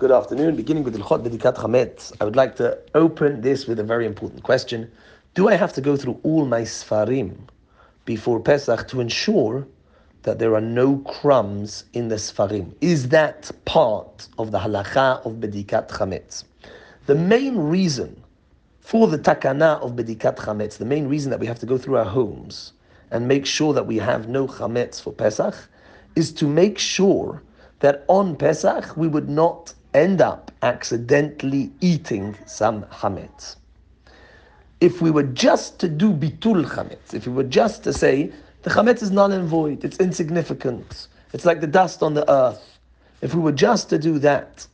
Good afternoon. Beginning with Hilchot Bedikat Chametz, I would like to open this with a very important question. Do I have to go through all my Sfarim before Pesach to ensure that there are no crumbs in the Sfarim? Is that part of the halacha of Bedikat Chametz? The main reason for the takana of Bedikat Chametz, the main reason that we have to go through our homes and make sure that we have no Chametz for Pesach, is to make sure that on Pesach we would not end up accidentally eating some chametz. If we were just to do bitul chametz, if we were just to say the chametz is null and void, it's insignificant, it's like the dust on the earth. If we were just to do that,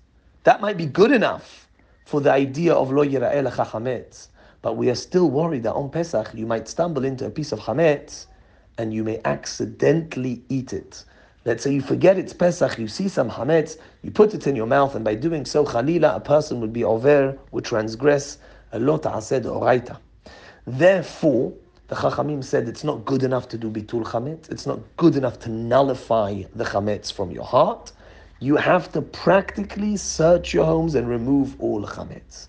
that might be good enough for the idea of lo yira'eh chametz. But we are still worried that on Pesach you might stumble into a piece of chametz and you may accidentally eat it. Let's say you forget it's Pesach, you see some hametz, you put it in your mouth, and by doing so, Khalila, a person would be over, would transgress a lo ta'aseh d'oraita. Therefore, the Chachamim said it's not good enough to do bitul chametz. It's not good enough to nullify the chametz from your heart. You have to practically search your homes and remove all chametz.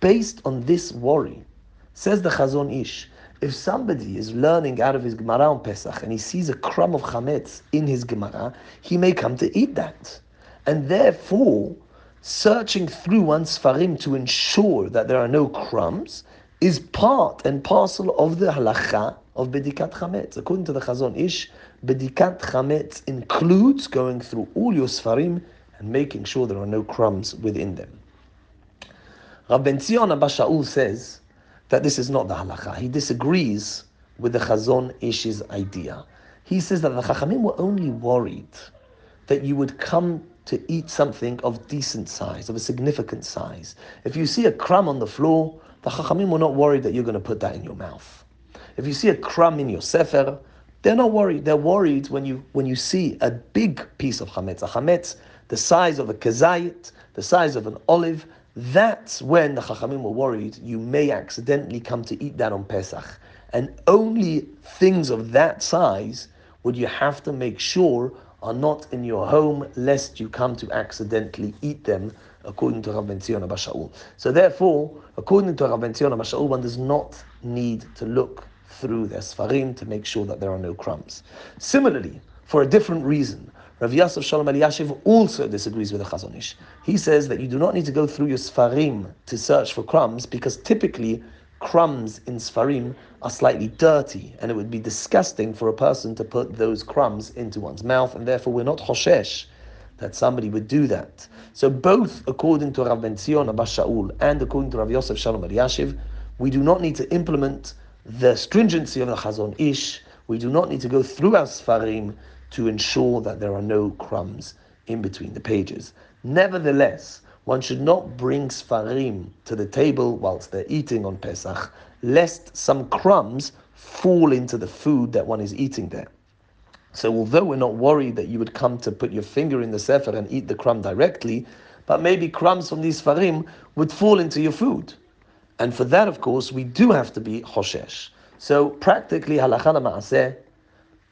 Based on this worry, says the Chazon Ish, if somebody is learning out of his Gemara on Pesach and he sees a crumb of chametz in his Gemara, he may come to eat that. And therefore, searching through one's Sfarim to ensure that there are no crumbs is part and parcel of the halacha of Bedikat Chametz. According to the Chazon Ish, Bedikat Chametz includes going through all your Sfarim and making sure there are no crumbs within them. Rabbi Zion Abba Shaul says, that this is not the halacha. He disagrees with the Chazon Ish's idea. He says that the Chachamim were only worried that you would come to eat something of decent size, of a significant size. If you see a crumb on the floor, the Chachamim were not worried that you're going to put that in your mouth. If you see a crumb in your sefer, they're not worried. They're worried when you when you see a big piece of chametz, a chametz the size of a kazayit, the size of an olive, that's when the Chachamim were worried you may accidentally come to eat that on Pesach. And only things of that size would you have to make sure are not in your home, lest you come to accidentally eat them, according to Rav Ben Zion Shaul. So therefore, according to Rav Ben Zion Shaul, one does not need to look through their sfarim to make sure that there are no crumbs. Similarly, for a different reason, Rav Yosef Shalom Eliashiv also disagrees with the Chazon Ish. He says that you do not need to go through your Sfarim to search for crumbs because typically crumbs in Sfarim are slightly dirty and it would be disgusting for a person to put those crumbs into one's mouth and therefore we're not Hoshesh that somebody would do that. So both according to Rav Ben Zion Abba Shaul and according to Rav Yosef Shalom Eliashiv, we do not need to implement the stringency of the Chazon Ish. We do not need to go through our Sfarim to ensure that there are no crumbs in between the pages. Nevertheless, one should not bring Sfarim to the table whilst they're eating on Pesach, lest some crumbs fall into the food that one is eating there. So, although we're not worried that you would come to put your finger in the Sefer and eat the crumb directly, but maybe crumbs from these Sfarim would fall into your food. And for that, of course, we do have to be Hoshesh. So, practically, halakha ma'aseh,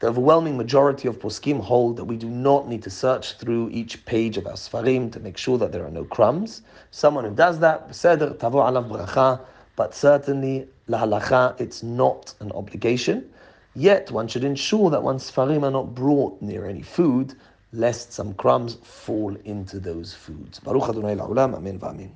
the overwhelming majority of poskim hold that we do not need to search through each page of our sfarim to make sure that there are no crumbs. Someone who does that, beseder, tavo alav bracha, but certainly lahalacha, it's not an obligation. Yet one should ensure that one's sfarim are not brought near any food, lest some crumbs fall into those foods. Baruch Adonai la'olam, amen v'amen.